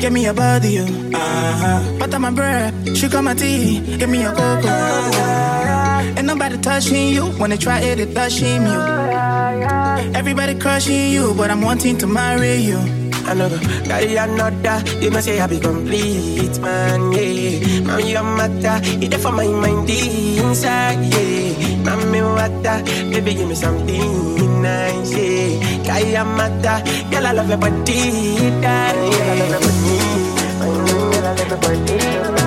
give me your body, you. Uh-huh. Butter my bread, sugar my tea, give me your cocoa. Ain't nobody touching you when they try it, they touching you. Everybody crushing you, but I'm wanting to marry you. I know carry another, you must say I be complete, man, yeah. Man, your matter, it for my mind inside, yeah. Mami, water, baby, give me something nice, yeah. Carry a matter, girl, I love your body, yeah. I love your body. I love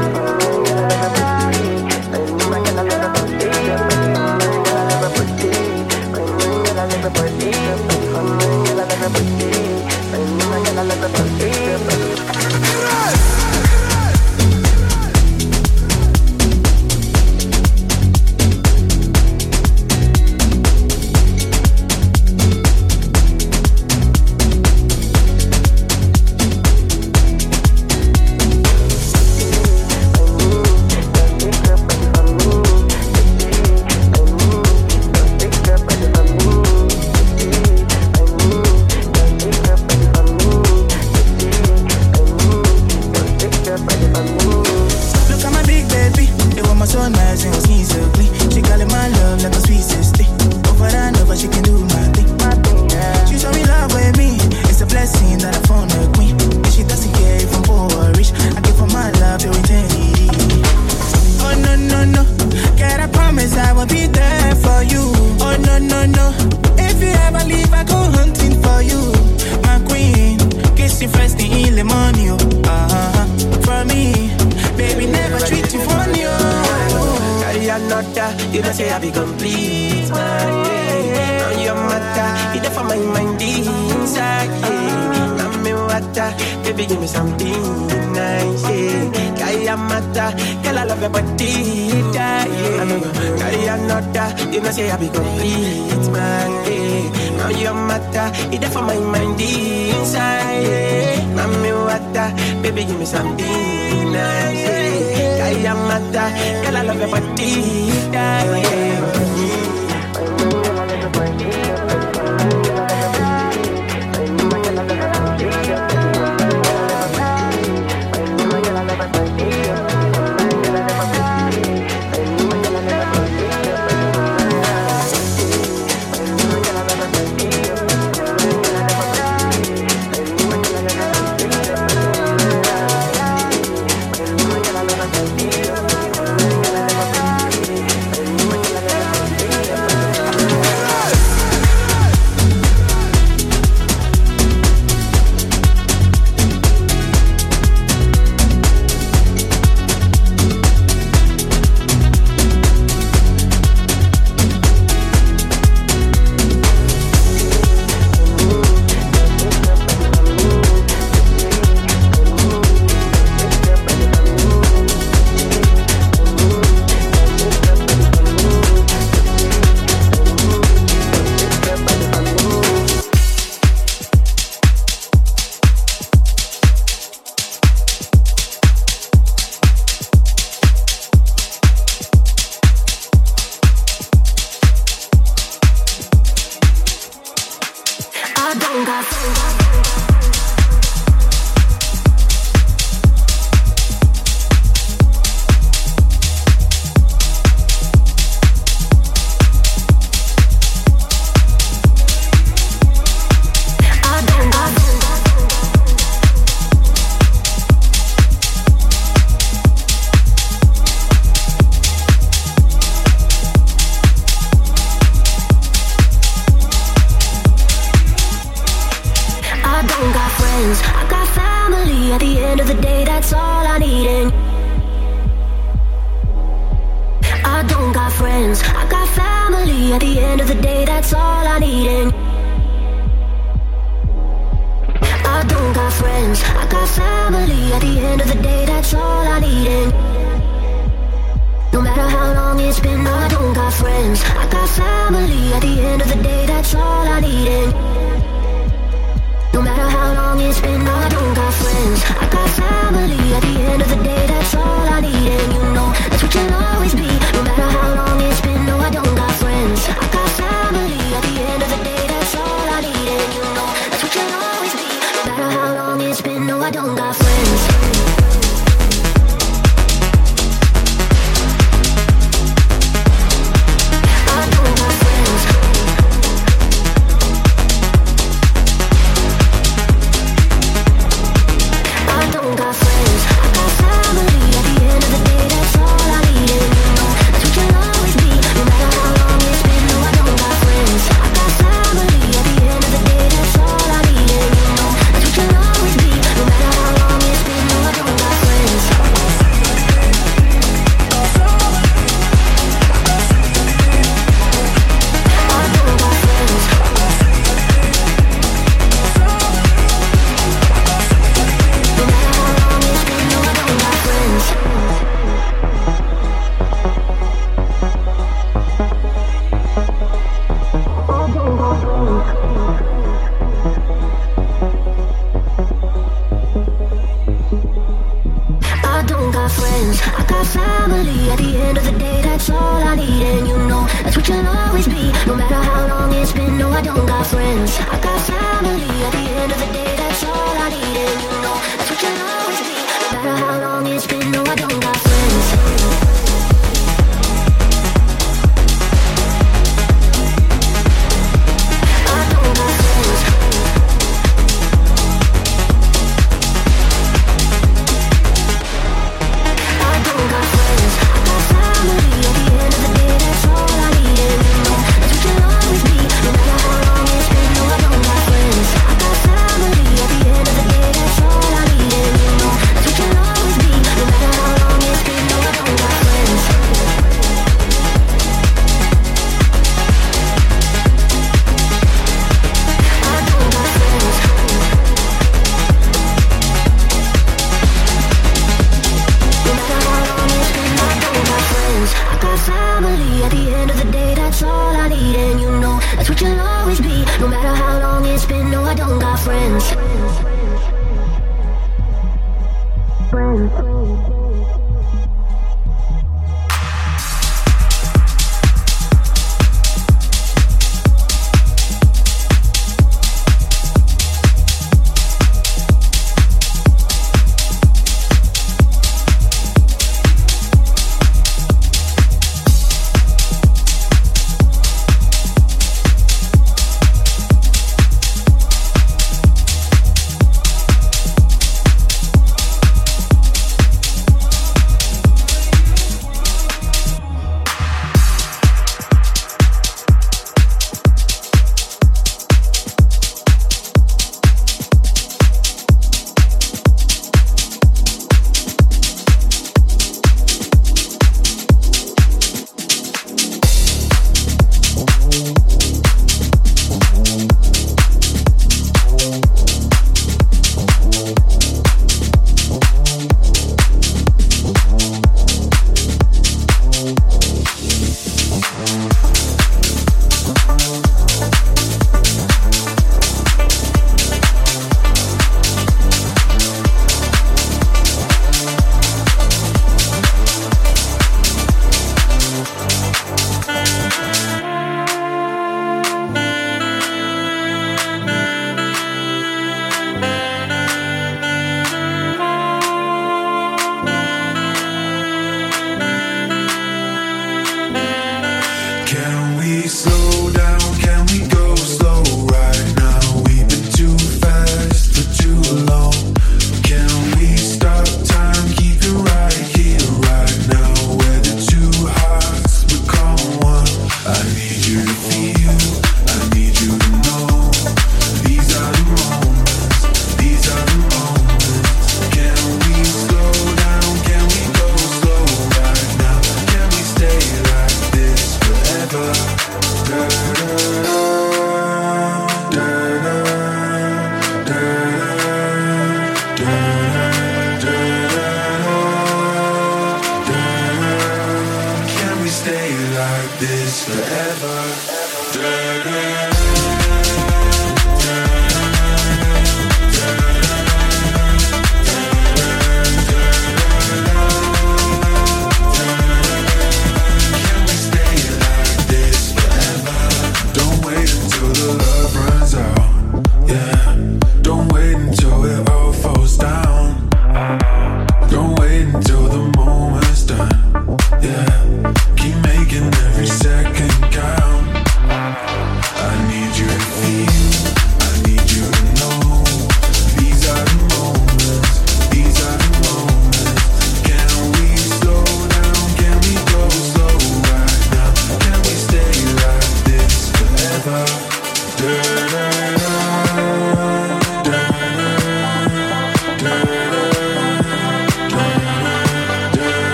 say I be complete, man. Yeah. Now your matter, it for my mind inside. Yeah. Now me water, baby give me something nice. Yeah. I am matter, girl I love your body, yeah.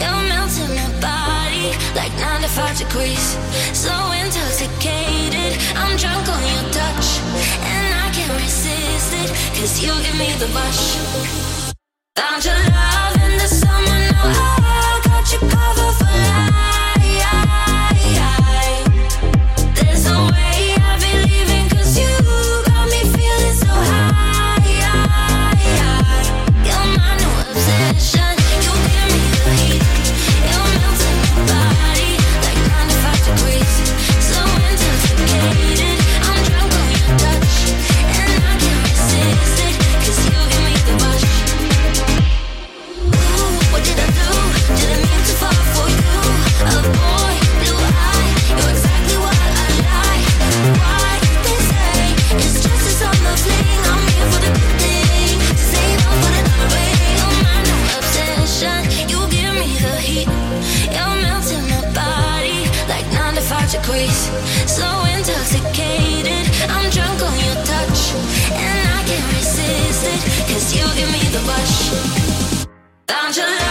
You're melting my body like 95 degrees. So intoxicated, I'm drunk on your touch. And I can't resist it, cause you give me the rush. Found your love in the summer. Dangerous.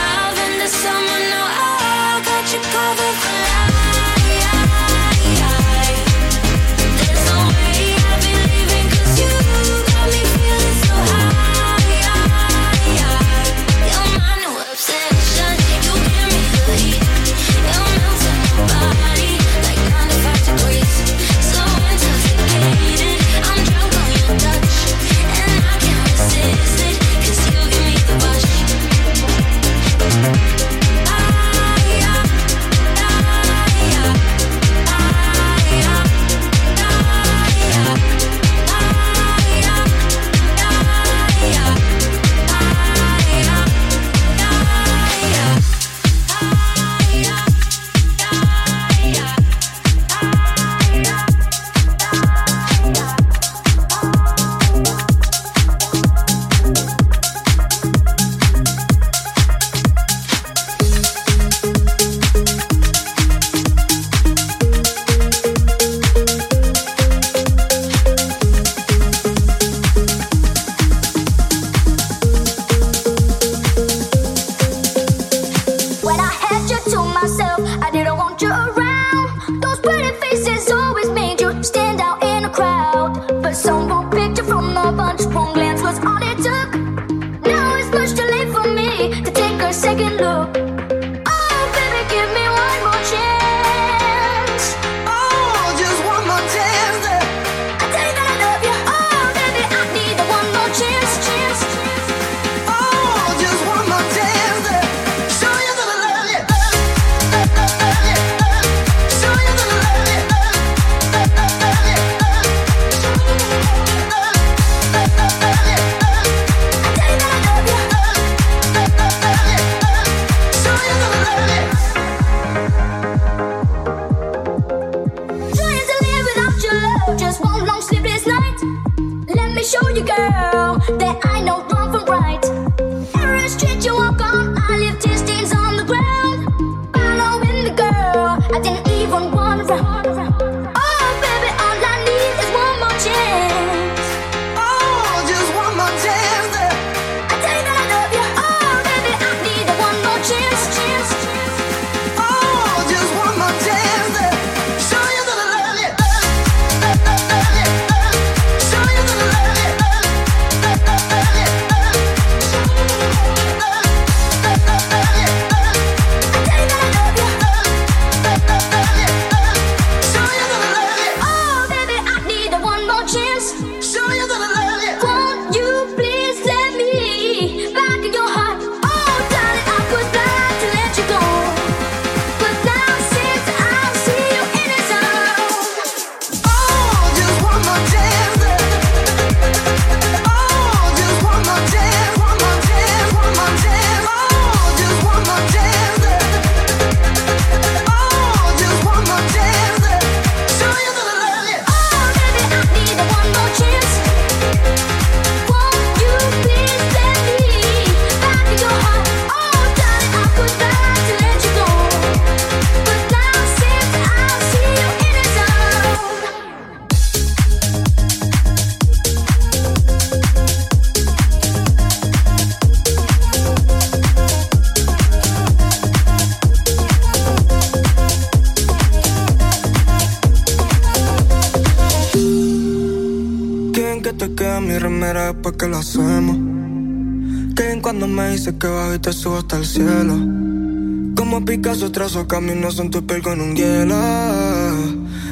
Picasso trazo caminos en tu piel con un hielo.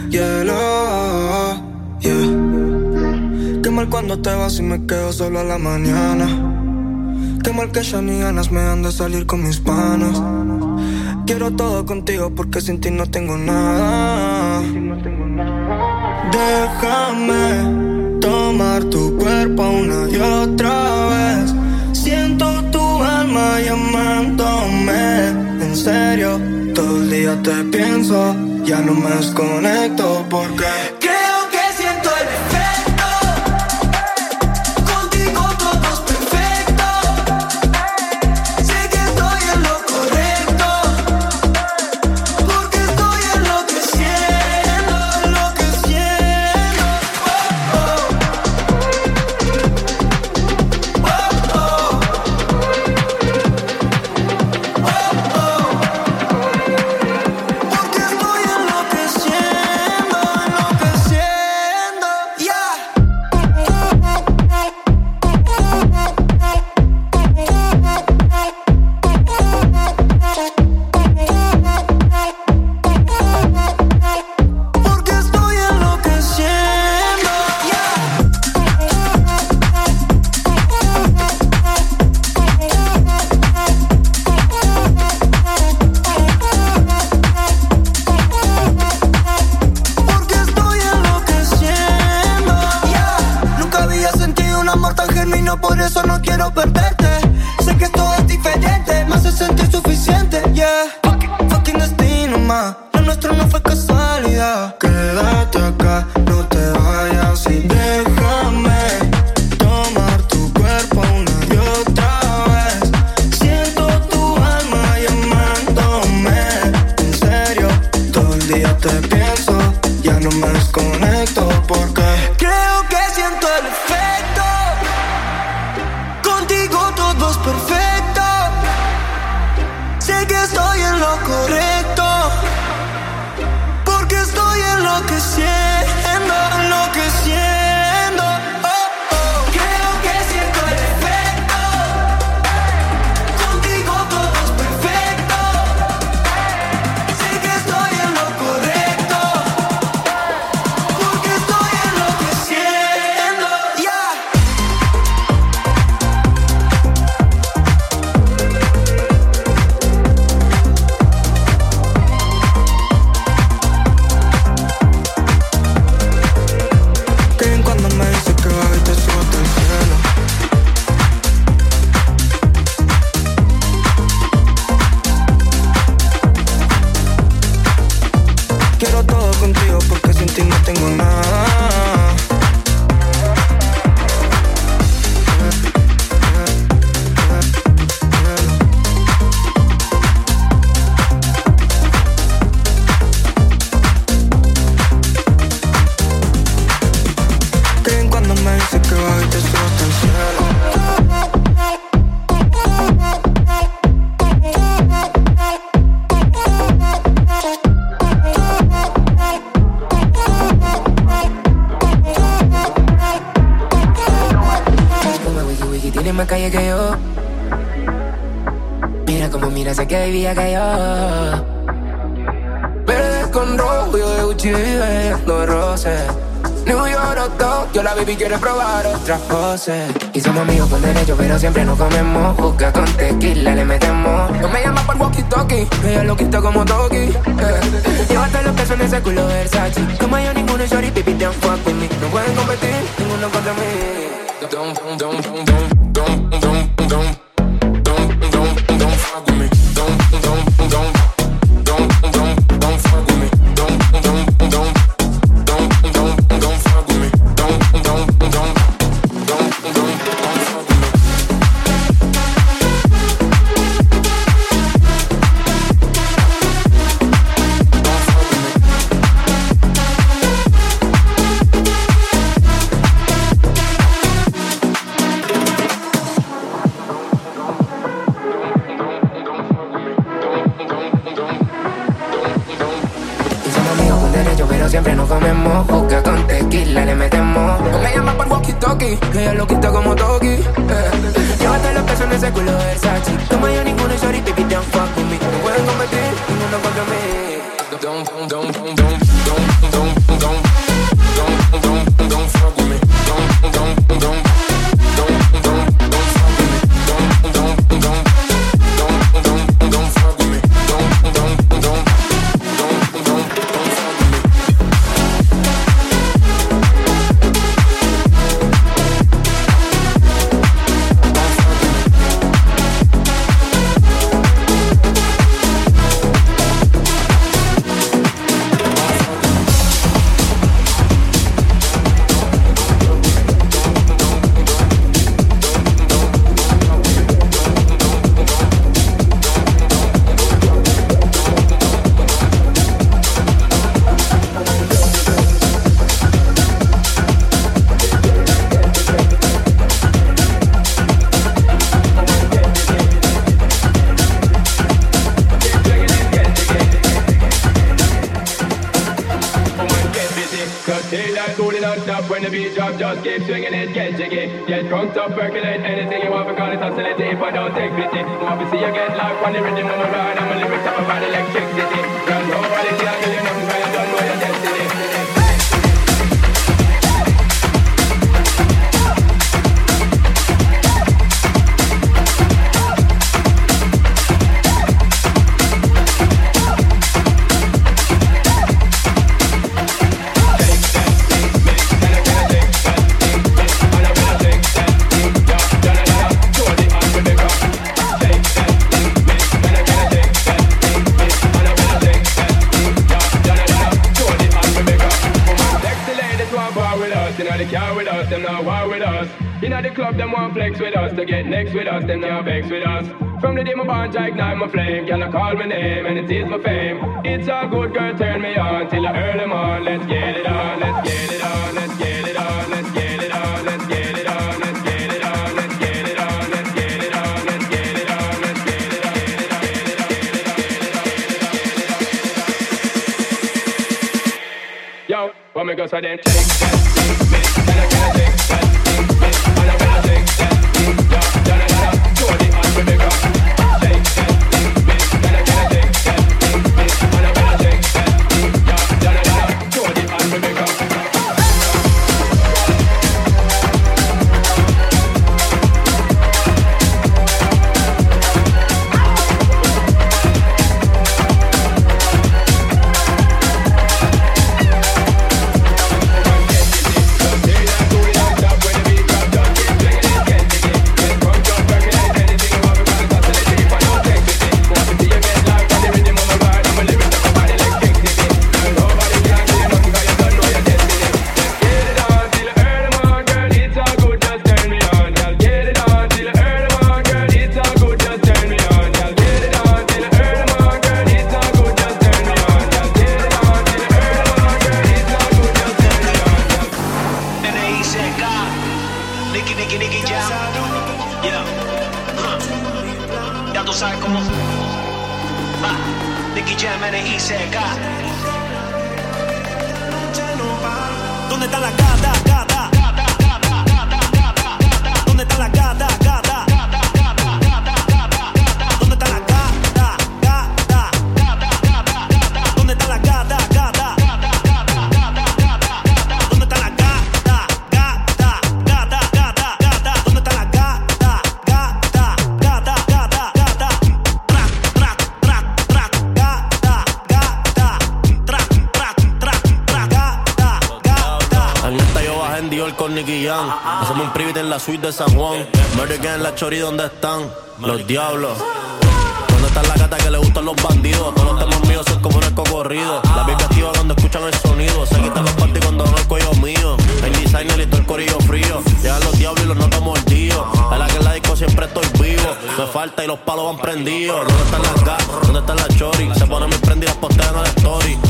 Hielo, yeah. Qué mal cuando te vas y me quedo solo a la mañana. Qué mal que ya ni ganas me dan de salir con mis panas. Quiero todo contigo porque sin ti no tengo nada. Déjame tomar tu cuerpo una y otra vez. Siento tu alma llamándome. En serio, todo el día te pienso. Ya no me desconecto porque all. De San Juan. Murder en la chori, ¿dónde están? Los diablos. ¿Dónde está la gata que le gustan los bandidos? Todos los temas míos son como un escocorrido. La Biblia activa cuando escuchan el sonido. Se quitan los party cuando no el cuello mío. El designer y el corillo frío. Llegan los diablos y los notos mordidos. A la que en la disco siempre estoy vivo. Me falta y los palos van prendidos. ¿Dónde están las gatas? ¿Dónde están las chori? Se ponen mis prendidas, postean a la story.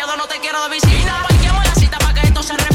mami, no te quiero de visita. Parqueamos la cita para que esto se repita.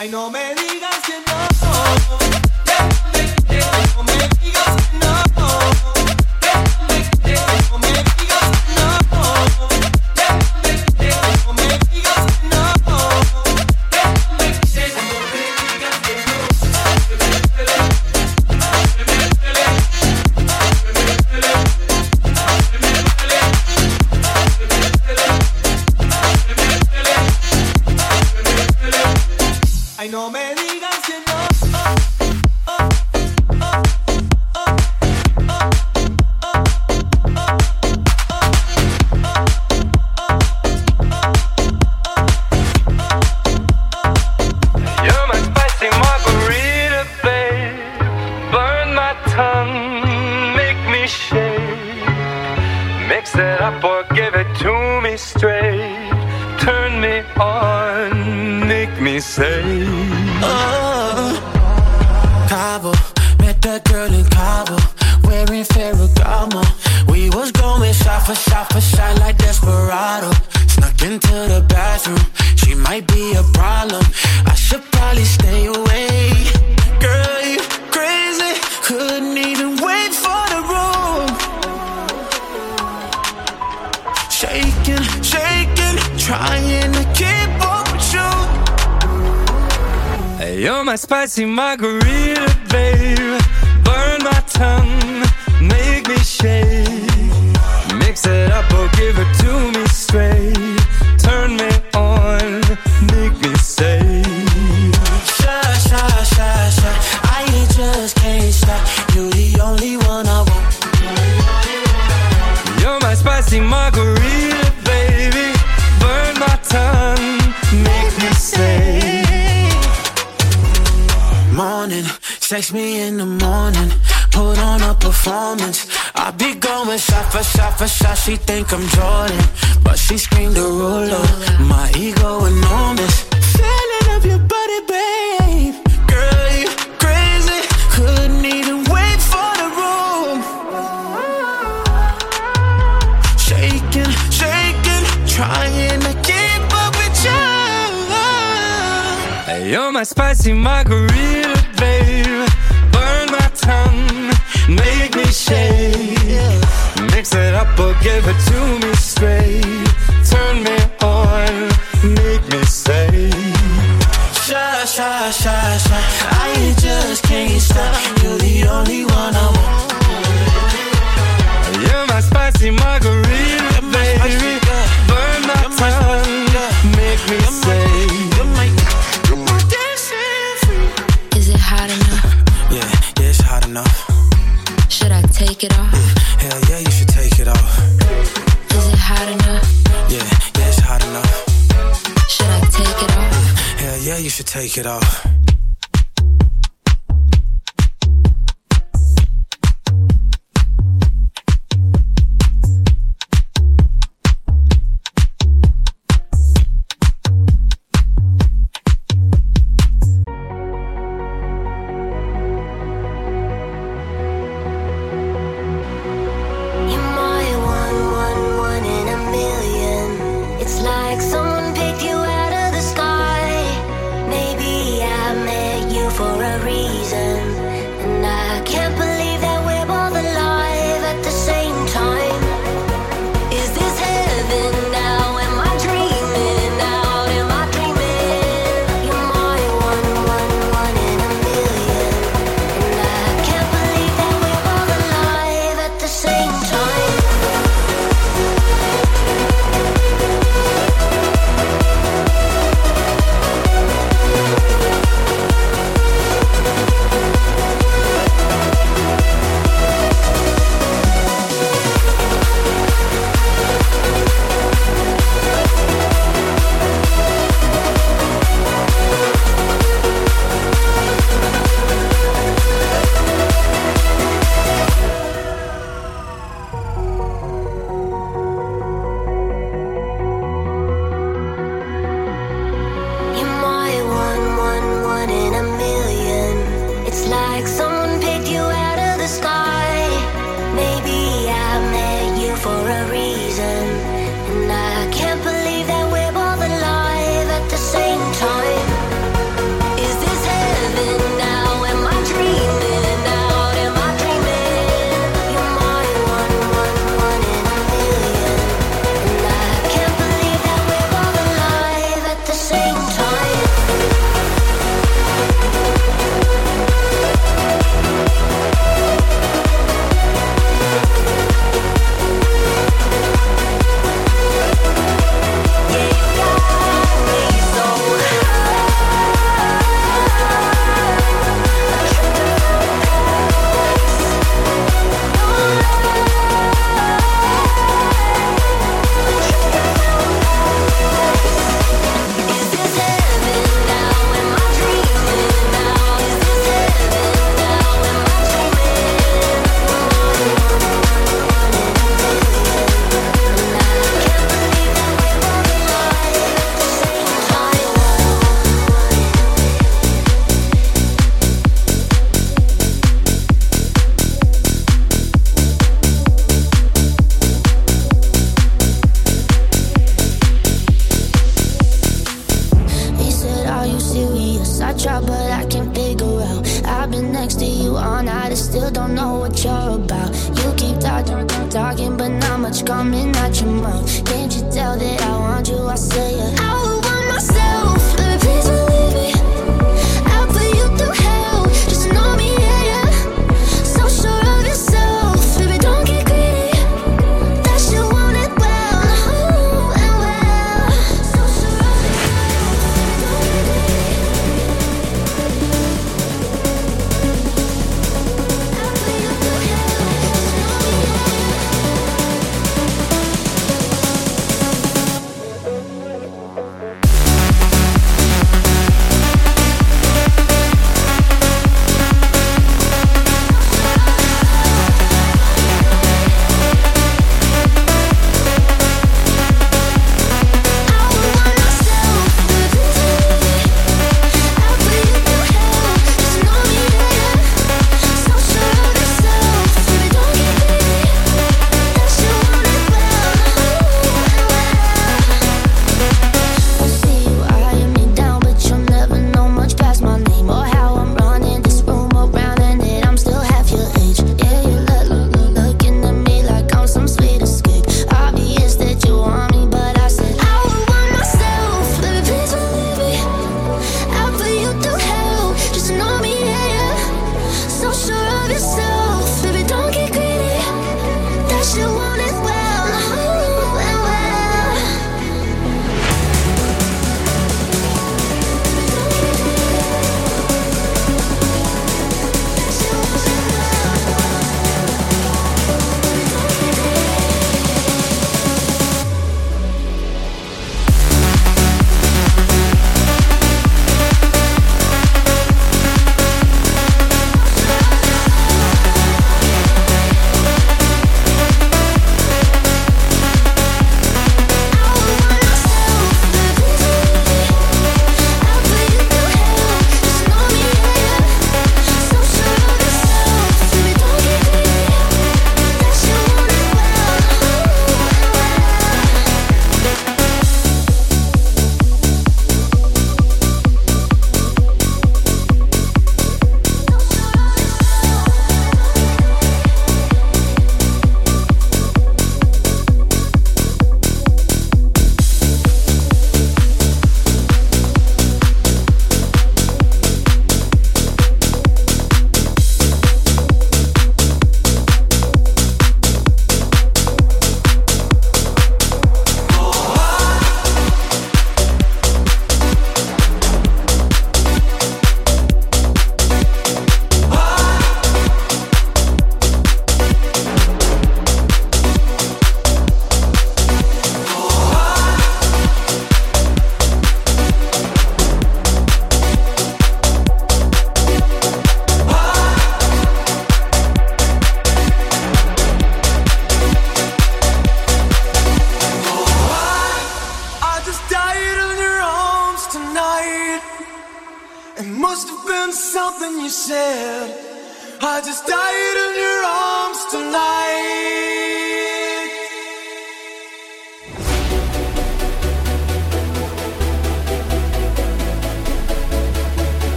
I know man. spicy margarita, baby. Burn my tongue, make me say. Morning, text me in the morning. Put on a performance. I be going shot for shot for shot. She think I'm Jordan, but she screamed a ruler. My ego enormous. Feeling of your body, baby You're my spicy margarita, babe. Burn my tongue, make me shake. Mix it up or give it to me straight. Turn me on, make me say. Shy, shy, shy, shy. I just can't stop. You're the only one I want. You're my spicy margarita, baby. take it off? Mm, hell yeah, you should take it off. Is it hot enough? Yeah, yeah, it's hot enough. Should I take it off? Mm, hell yeah, you should take it off.